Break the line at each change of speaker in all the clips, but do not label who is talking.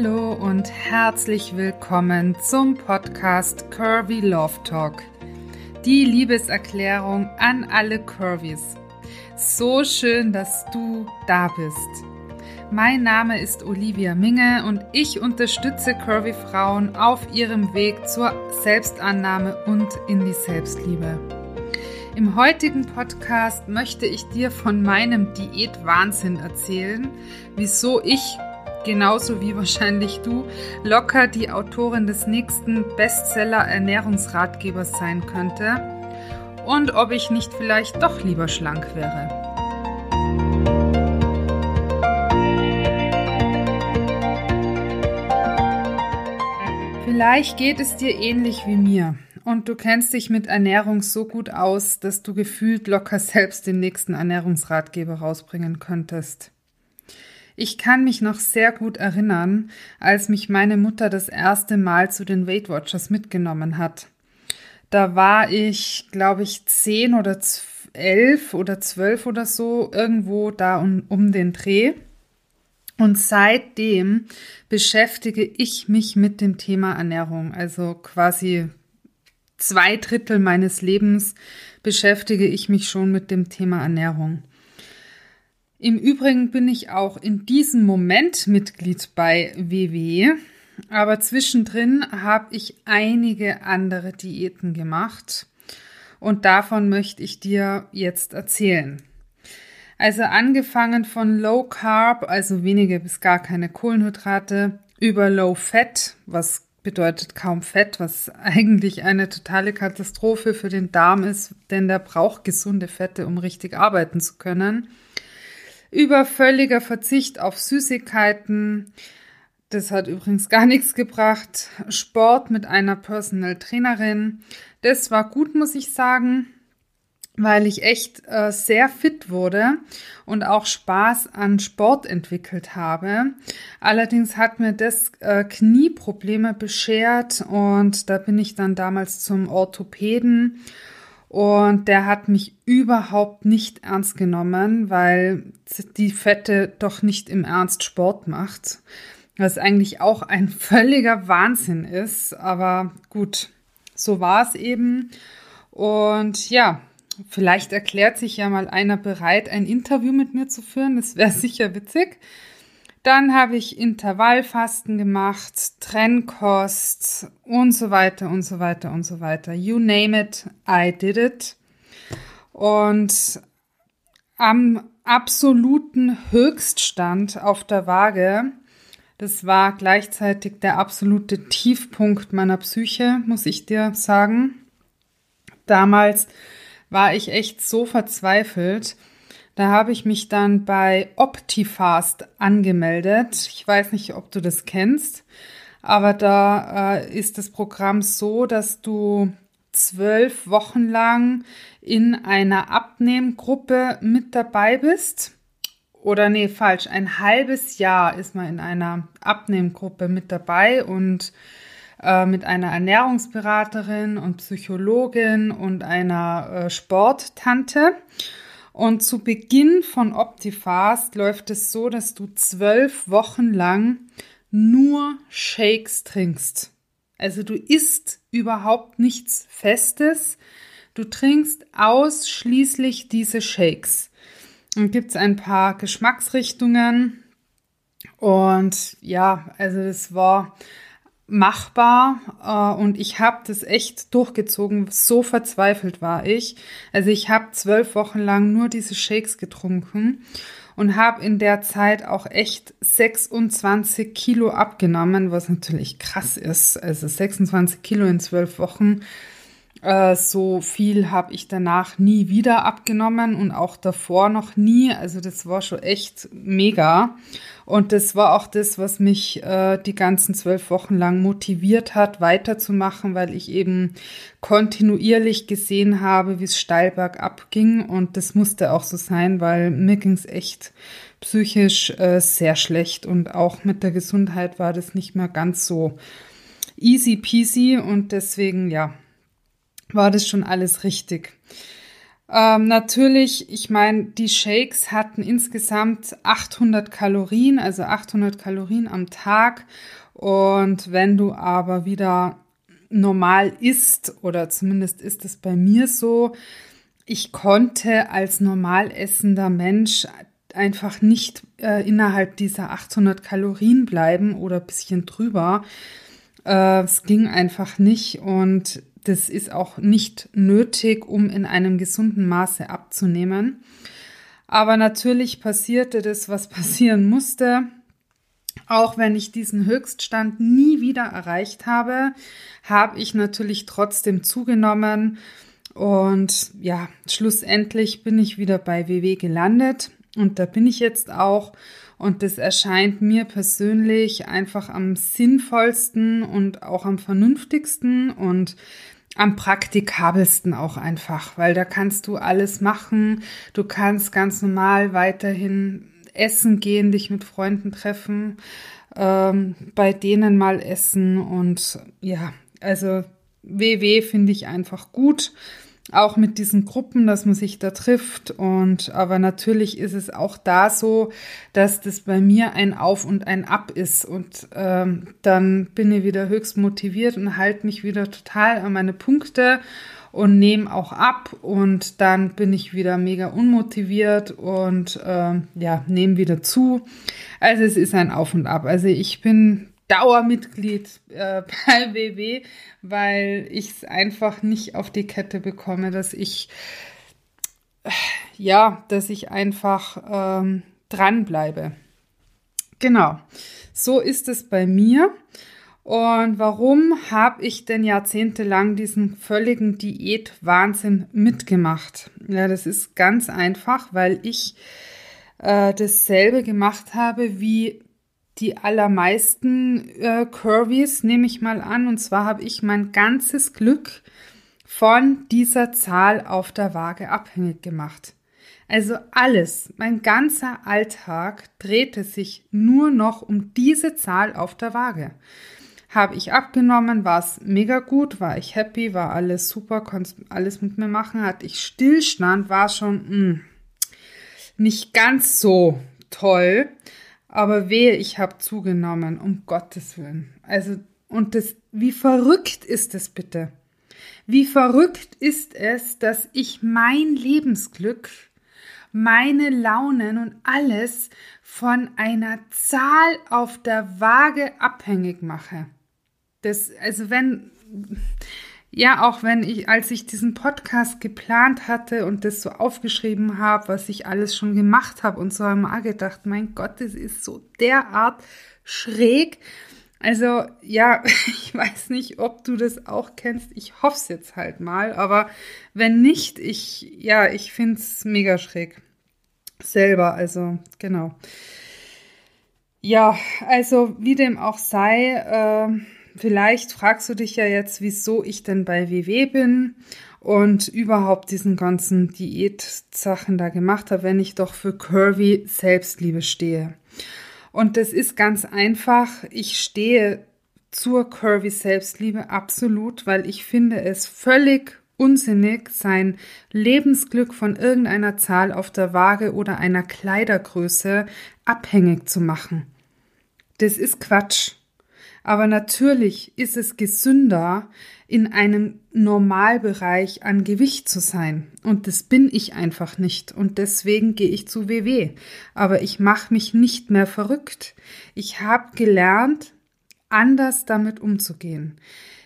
Hallo und herzlich willkommen zum Podcast Curvy Love Talk. Die Liebeserklärung an alle Curvys. So schön, dass du da bist. Mein Name ist Olivia Minge und ich unterstütze Curvy Frauen auf ihrem Weg zur Selbstannahme und in die Selbstliebe. Im heutigen Podcast möchte ich dir von meinem Diätwahnsinn erzählen, wieso ich genauso wie wahrscheinlich du, locker die Autorin des nächsten Bestseller-Ernährungsratgebers sein könnte und ob ich nicht vielleicht doch lieber schlank wäre. Vielleicht geht es dir ähnlich wie mir und du kennst dich mit Ernährung so gut aus, dass du gefühlt locker selbst den nächsten Ernährungsratgeber rausbringen könntest. Ich kann mich noch sehr gut erinnern, als mich meine Mutter das erste Mal zu den Weight Watchers mitgenommen hat. Da war ich, glaube ich, zehn oder elf oder zwölf oder so, irgendwo da um, um den Dreh. Und seitdem beschäftige ich mich mit dem Thema Ernährung. Also quasi zwei Drittel meines Lebens beschäftige ich mich schon mit dem Thema Ernährung. Im Übrigen bin ich auch in diesem Moment Mitglied bei WW, aber zwischendrin habe ich einige andere Diäten gemacht und davon möchte ich dir jetzt erzählen. Also angefangen von Low Carb, also wenige bis gar keine Kohlenhydrate, über Low Fat, was bedeutet kaum Fett, was eigentlich eine totale Katastrophe für den Darm ist, denn der braucht gesunde Fette, um richtig arbeiten zu können über völliger Verzicht auf Süßigkeiten. Das hat übrigens gar nichts gebracht. Sport mit einer Personal Trainerin. Das war gut, muss ich sagen, weil ich echt äh, sehr fit wurde und auch Spaß an Sport entwickelt habe. Allerdings hat mir das äh, Knieprobleme beschert und da bin ich dann damals zum Orthopäden und der hat mich überhaupt nicht ernst genommen, weil die Fette doch nicht im Ernst Sport macht. Was eigentlich auch ein völliger Wahnsinn ist. Aber gut, so war es eben. Und ja, vielleicht erklärt sich ja mal einer bereit, ein Interview mit mir zu führen. Das wäre sicher witzig. Dann habe ich Intervallfasten gemacht, Trennkost und so weiter und so weiter und so weiter. You name it, I did it. Und am absoluten Höchststand auf der Waage, das war gleichzeitig der absolute Tiefpunkt meiner Psyche, muss ich dir sagen. Damals war ich echt so verzweifelt, da habe ich mich dann bei Optifast angemeldet. Ich weiß nicht, ob du das kennst, aber da äh, ist das Programm so, dass du zwölf Wochen lang in einer Abnehmgruppe mit dabei bist. Oder nee, falsch, ein halbes Jahr ist man in einer Abnehmgruppe mit dabei und äh, mit einer Ernährungsberaterin und Psychologin und einer äh, Sporttante. Und zu Beginn von Optifast läuft es so, dass du zwölf Wochen lang nur Shakes trinkst. Also du isst überhaupt nichts Festes. Du trinkst ausschließlich diese Shakes. Dann gibt es ein paar Geschmacksrichtungen. Und ja, also es war machbar äh, und ich habe das echt durchgezogen. So verzweifelt war ich. Also ich habe zwölf Wochen lang nur diese Shakes getrunken und habe in der Zeit auch echt 26 Kilo abgenommen, was natürlich krass ist. Also 26 Kilo in zwölf Wochen. Äh, so viel habe ich danach nie wieder abgenommen und auch davor noch nie. Also das war schon echt mega. Und das war auch das, was mich äh, die ganzen zwölf Wochen lang motiviert hat, weiterzumachen, weil ich eben kontinuierlich gesehen habe, wie es steil bergab ging. Und das musste auch so sein, weil mir ging es echt psychisch äh, sehr schlecht und auch mit der Gesundheit war das nicht mehr ganz so easy peasy und deswegen, ja, war das schon alles richtig. Ähm, natürlich, ich meine, die Shakes hatten insgesamt 800 Kalorien, also 800 Kalorien am Tag. Und wenn du aber wieder normal isst, oder zumindest ist es bei mir so, ich konnte als normal essender Mensch einfach nicht äh, innerhalb dieser 800 Kalorien bleiben oder bisschen drüber. Äh, es ging einfach nicht und das ist auch nicht nötig, um in einem gesunden Maße abzunehmen. Aber natürlich passierte das, was passieren musste. Auch wenn ich diesen Höchststand nie wieder erreicht habe, habe ich natürlich trotzdem zugenommen. Und ja, schlussendlich bin ich wieder bei WW gelandet. Und da bin ich jetzt auch. Und das erscheint mir persönlich einfach am sinnvollsten und auch am vernünftigsten und am praktikabelsten auch einfach, weil da kannst du alles machen. Du kannst ganz normal weiterhin essen gehen, dich mit Freunden treffen, ähm, bei denen mal essen und ja, also WW finde ich einfach gut auch mit diesen Gruppen, dass man sich da trifft. Und aber natürlich ist es auch da so, dass das bei mir ein Auf und ein Ab ist. Und ähm, dann bin ich wieder höchst motiviert und halte mich wieder total an meine Punkte und nehme auch ab. Und dann bin ich wieder mega unmotiviert und ähm, ja, nehme wieder zu. Also es ist ein Auf und Ab. Also ich bin Dauermitglied äh, bei WW, weil ich es einfach nicht auf die Kette bekomme, dass ich ja, dass ich einfach ähm, dranbleibe. Genau, so ist es bei mir. Und warum habe ich denn jahrzehntelang diesen völligen Diät-Wahnsinn mitgemacht? Ja, das ist ganz einfach, weil ich äh, dasselbe gemacht habe wie die allermeisten äh, Curvys, nehme ich mal an. Und zwar habe ich mein ganzes Glück von dieser Zahl auf der Waage abhängig gemacht. Also alles, mein ganzer Alltag drehte sich nur noch um diese Zahl auf der Waage. Habe ich abgenommen, war es mega gut, war ich happy, war alles super, konnte alles mit mir machen, hatte ich Stillstand, war schon mh, hm, nicht ganz so toll. Aber wehe, ich habe zugenommen, um Gottes Willen. Also, und das, wie verrückt ist es bitte? Wie verrückt ist es, dass ich mein Lebensglück, meine Launen und alles von einer Zahl auf der Waage abhängig mache. Das, also wenn, ja, auch wenn ich, als ich diesen Podcast geplant hatte und das so aufgeschrieben habe, was ich alles schon gemacht habe und so habe ich mir gedacht, mein Gott, das ist so derart schräg. Also ja, ich weiß nicht, ob du das auch kennst. Ich hoffe es jetzt halt mal, aber wenn nicht, ich, ja, ich finde es mega schräg. Selber, also genau. Ja, also wie dem auch sei, äh, Vielleicht fragst du dich ja jetzt, wieso ich denn bei WW bin und überhaupt diesen ganzen Diät-Sachen da gemacht habe, wenn ich doch für Curvy Selbstliebe stehe. Und das ist ganz einfach. Ich stehe zur Curvy Selbstliebe absolut, weil ich finde es völlig unsinnig, sein Lebensglück von irgendeiner Zahl auf der Waage oder einer Kleidergröße abhängig zu machen. Das ist Quatsch. Aber natürlich ist es gesünder, in einem Normalbereich an Gewicht zu sein. Und das bin ich einfach nicht. Und deswegen gehe ich zu WW. Aber ich mache mich nicht mehr verrückt. Ich habe gelernt, anders damit umzugehen.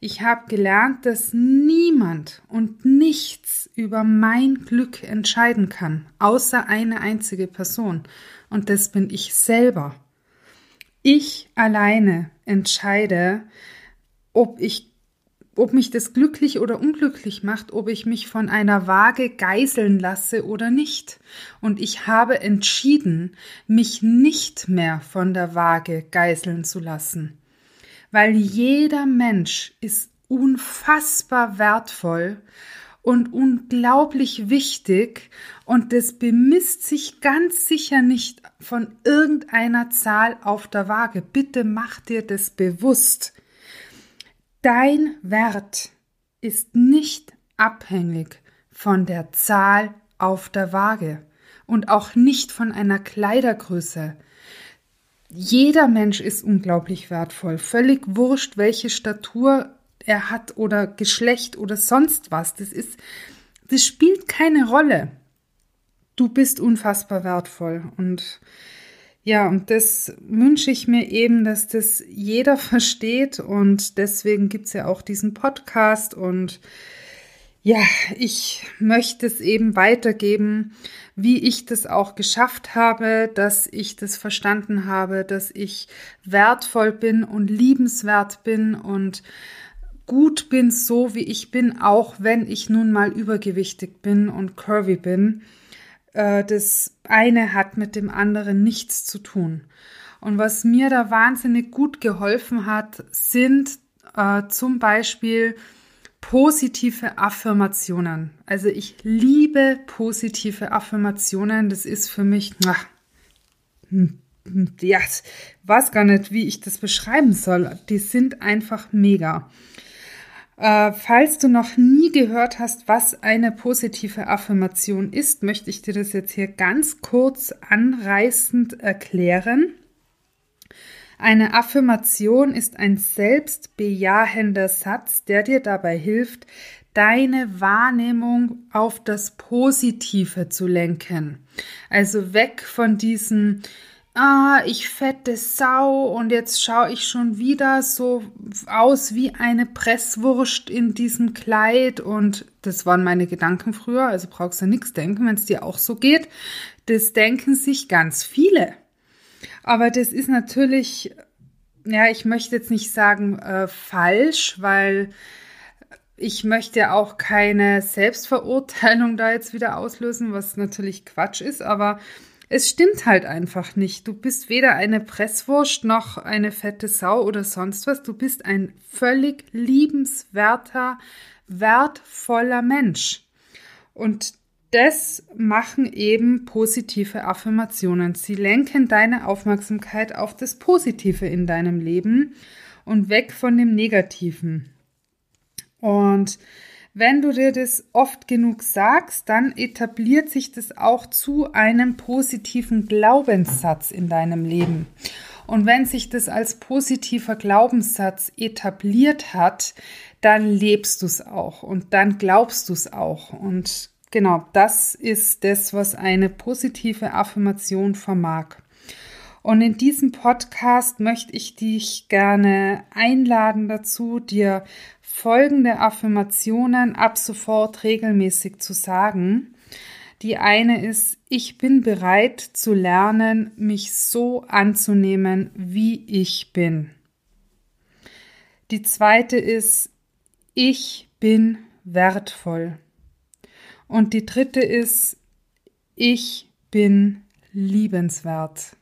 Ich habe gelernt, dass niemand und nichts über mein Glück entscheiden kann, außer eine einzige Person. Und das bin ich selber. Ich alleine entscheide, ob ich ob mich das glücklich oder unglücklich macht, ob ich mich von einer Waage geiseln lasse oder nicht. Und ich habe entschieden, mich nicht mehr von der Waage geiseln zu lassen. Weil jeder Mensch ist unfassbar wertvoll und unglaublich wichtig und das bemisst sich ganz sicher nicht von irgendeiner Zahl auf der Waage. Bitte mach dir das bewusst. Dein Wert ist nicht abhängig von der Zahl auf der Waage und auch nicht von einer Kleidergröße. Jeder Mensch ist unglaublich wertvoll. Völlig wurscht, welche Statur er hat oder Geschlecht oder sonst was. Das ist, das spielt keine Rolle. Du bist unfassbar wertvoll und ja, und das wünsche ich mir eben, dass das jeder versteht und deswegen gibt's ja auch diesen Podcast und ja, ich möchte es eben weitergeben, wie ich das auch geschafft habe, dass ich das verstanden habe, dass ich wertvoll bin und liebenswert bin und gut bin, so wie ich bin, auch wenn ich nun mal übergewichtig bin und curvy bin. Äh, das eine hat mit dem anderen nichts zu tun. Und was mir da wahnsinnig gut geholfen hat, sind äh, zum Beispiel positive Affirmationen. Also ich liebe positive Affirmationen. Das ist für mich, ach, ja, weiß gar nicht, wie ich das beschreiben soll. Die sind einfach mega. Äh, falls du noch nie gehört hast, was eine positive Affirmation ist, möchte ich dir das jetzt hier ganz kurz anreißend erklären. Eine Affirmation ist ein selbstbejahender Satz, der dir dabei hilft, deine Wahrnehmung auf das Positive zu lenken. Also weg von diesem ah, ich fette Sau und jetzt schaue ich schon wieder so aus wie eine Presswurst in diesem Kleid und das waren meine Gedanken früher, also brauchst du nichts denken, wenn es dir auch so geht. Das denken sich ganz viele. Aber das ist natürlich, ja, ich möchte jetzt nicht sagen äh, falsch, weil ich möchte auch keine Selbstverurteilung da jetzt wieder auslösen, was natürlich Quatsch ist, aber es stimmt halt einfach nicht. Du bist weder eine Presswurst noch eine fette Sau oder sonst was. Du bist ein völlig liebenswerter, wertvoller Mensch. Und das machen eben positive Affirmationen. Sie lenken deine Aufmerksamkeit auf das Positive in deinem Leben und weg von dem Negativen. Und wenn du dir das oft genug sagst, dann etabliert sich das auch zu einem positiven Glaubenssatz in deinem Leben. Und wenn sich das als positiver Glaubenssatz etabliert hat, dann lebst du es auch und dann glaubst du es auch. Und genau, das ist das, was eine positive Affirmation vermag. Und in diesem Podcast möchte ich dich gerne einladen dazu, dir folgende Affirmationen ab sofort regelmäßig zu sagen. Die eine ist, ich bin bereit zu lernen, mich so anzunehmen, wie ich bin. Die zweite ist, ich bin wertvoll. Und die dritte ist, ich bin liebenswert.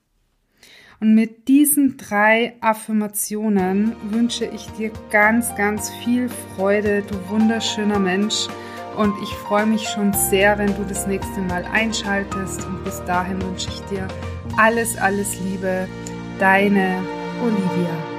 Und mit diesen drei Affirmationen wünsche ich dir ganz, ganz viel Freude, du wunderschöner Mensch. Und ich freue mich schon sehr, wenn du das nächste Mal einschaltest. Und bis dahin wünsche ich dir alles, alles Liebe. Deine Olivia.